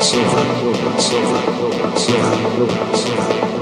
silver, silver, silver, silver, silver, silver.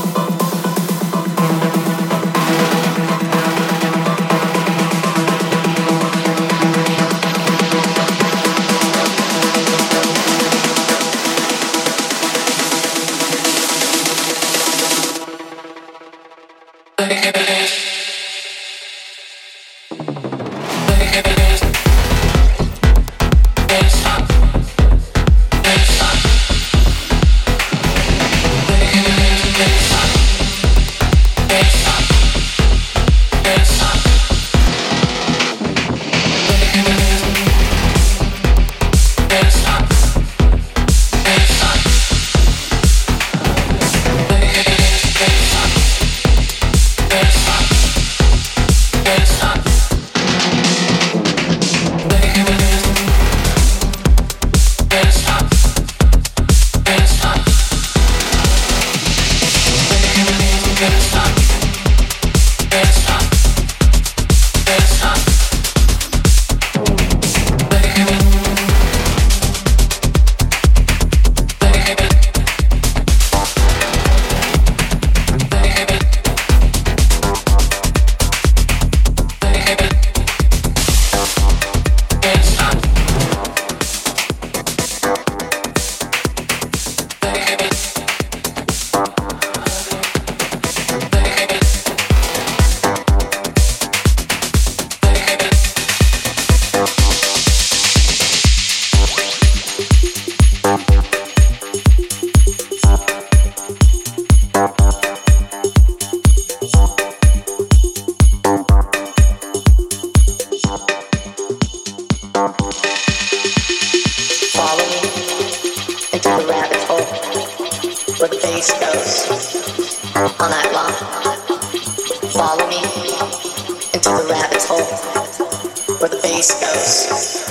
All night long. Follow me into the rabbit hole where the bass goes.